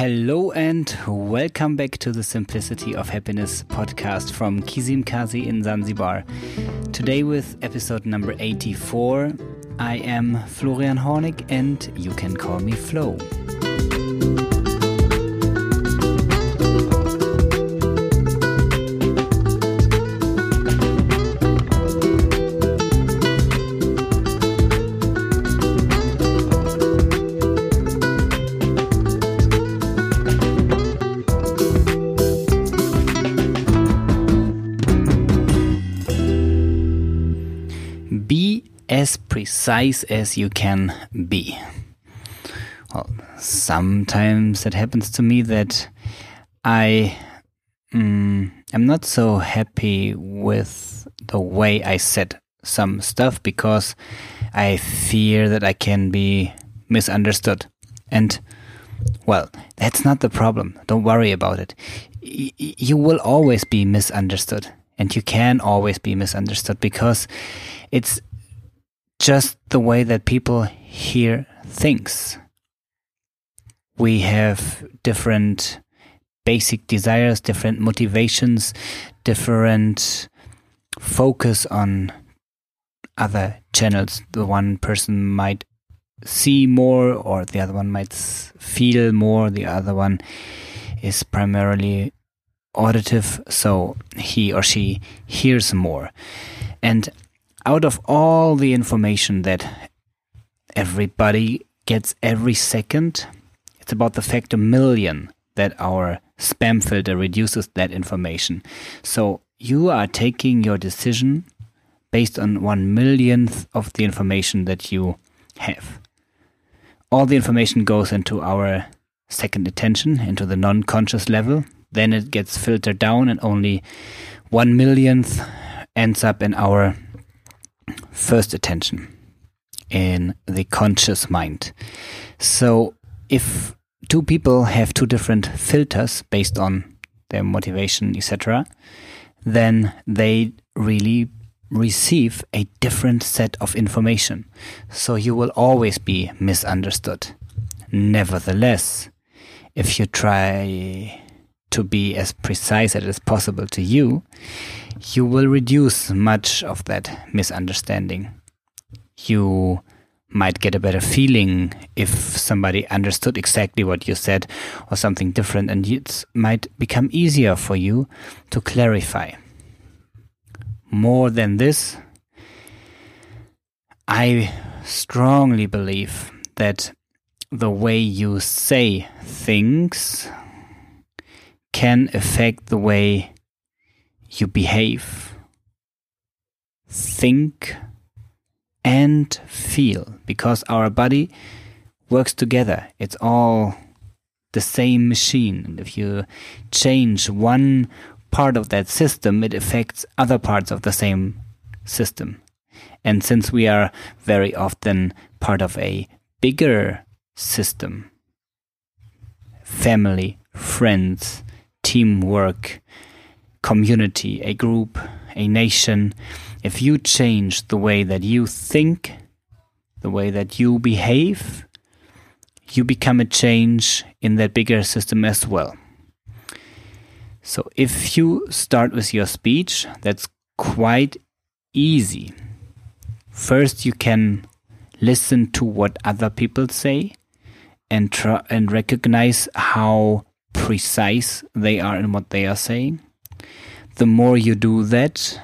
Hello and welcome back to the Simplicity of Happiness podcast from Kizimkazi in Zanzibar. Today, with episode number 84, I am Florian Hornig and you can call me Floh. As precise as you can be. Well, sometimes it happens to me that I mm, am not so happy with the way I said some stuff because I fear that I can be misunderstood. And, well, that's not the problem. Don't worry about it. Y you will always be misunderstood. And you can always be misunderstood because it's just the way that people hear things. We have different basic desires, different motivations, different focus on other channels. The one person might see more, or the other one might feel more, the other one is primarily auditive, so he or she hears more. And out of all the information that everybody gets every second, it's about the factor million that our spam filter reduces that information. So you are taking your decision based on one millionth of the information that you have. All the information goes into our second attention, into the non conscious level. Then it gets filtered down, and only one millionth ends up in our first attention in the conscious mind. So if two people have two different filters based on their motivation, etc., then they really receive a different set of information. So you will always be misunderstood. Nevertheless, if you try to be as precise as possible to you, you will reduce much of that misunderstanding. You might get a better feeling if somebody understood exactly what you said or something different, and it might become easier for you to clarify. More than this, I strongly believe that the way you say things can affect the way you behave, think, and feel because our body works together. It's all the same machine. And if you change one part of that system, it affects other parts of the same system. And since we are very often part of a bigger system, family, friends, teamwork, community, a group, a nation, if you change the way that you think, the way that you behave, you become a change in that bigger system as well. So if you start with your speech, that's quite easy. First, you can listen to what other people say and try and recognize how precise they are in what they are saying. The more you do that,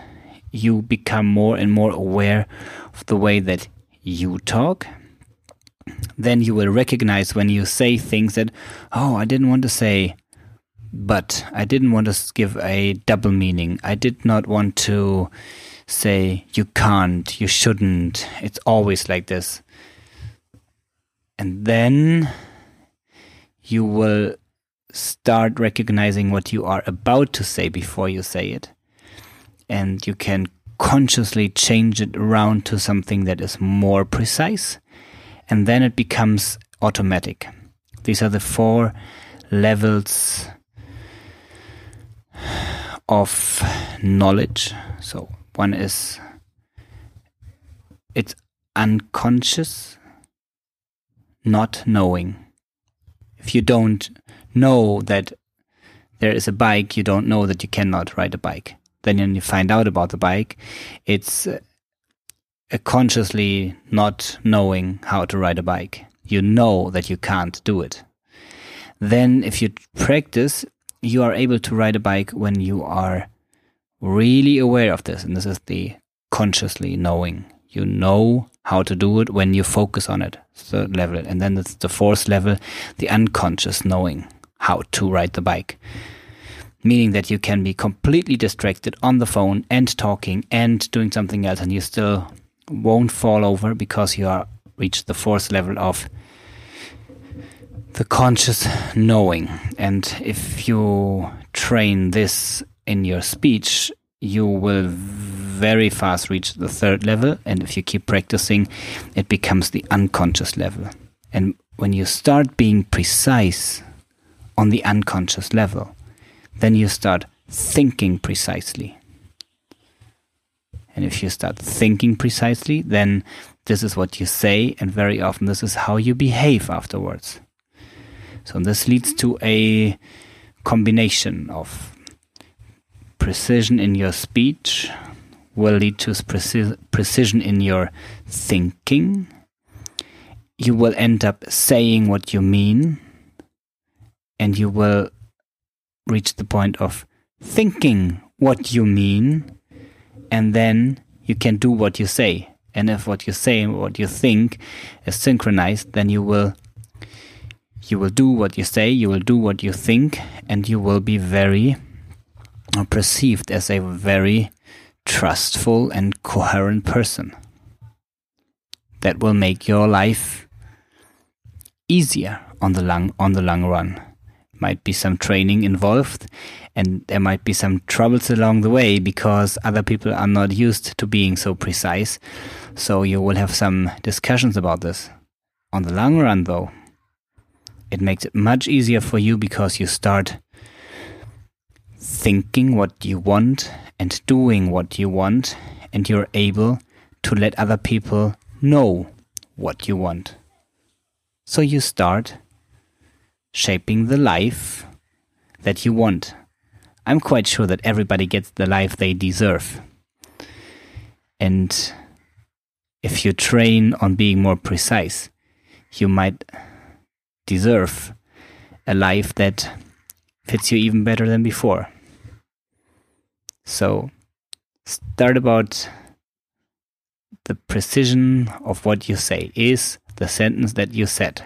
you become more and more aware of the way that you talk. Then you will recognize when you say things that, oh, I didn't want to say, but I didn't want to give a double meaning. I did not want to say, you can't, you shouldn't. It's always like this. And then you will start recognizing what you are about to say before you say it. And you can consciously change it around to something that is more precise. And then it becomes automatic. These are the four levels of knowledge. So one is it's unconscious, not knowing. If you don't know that there is a bike, you don't know that you cannot ride a bike. Then when you find out about the bike, it's uh, a consciously not knowing how to ride a bike. You know that you can't do it. Then if you practice, you are able to ride a bike when you are really aware of this. And this is the consciously knowing. You know how to do it when you focus on it. Third level. And then it's the fourth level, the unconscious knowing how to ride the bike. Meaning that you can be completely distracted on the phone and talking and doing something else and you still won't fall over because you are reached the fourth level of the conscious knowing. And if you train this in your speech, you will very fast reach the third level. And if you keep practicing, it becomes the unconscious level. And when you start being precise on the unconscious level, then you start thinking precisely. And if you start thinking precisely, then this is what you say, and very often this is how you behave afterwards. So this leads to a combination of precision in your speech, will lead to preci- precision in your thinking. You will end up saying what you mean, and you will reach the point of thinking what you mean, and then you can do what you say. And if what you say and what you think is synchronized, then you will you will do what you say, you will do what you think, and you will be very uh, perceived as a very trustful and coherent person. That will make your life easier on the long on the long run. Might be some training involved, and there might be some troubles along the way because other people are not used to being so precise. So you will have some discussions about this. On the long run, though, it makes it much easier for you because you start thinking what you want and doing what you want, and you're able to let other people know what you want. So you start shaping the life that you want. I'm quite sure that everybody gets the life they deserve. And if you train on being more precise, you might deserve a life that fits you even better than before. So start about the precision of what you say. Is the sentence that you said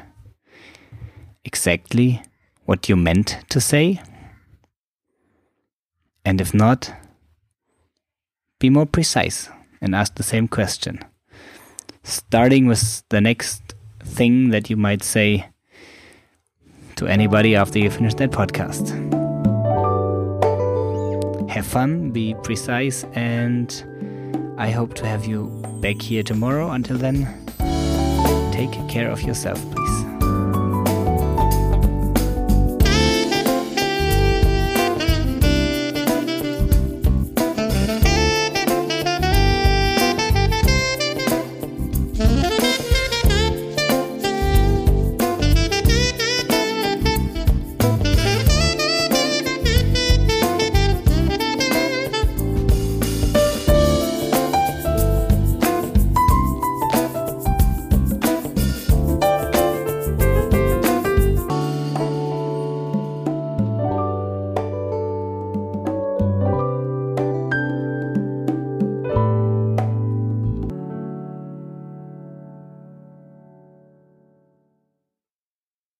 exactly what you meant to say? And if not, be more precise and ask the same question. Starting with the next thing that you might say to anybody after you finish that podcast. Have fun, be precise, and I hope to have you back here tomorrow. Until then, take care of yourself.